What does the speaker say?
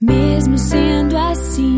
Mesmo sendo assim.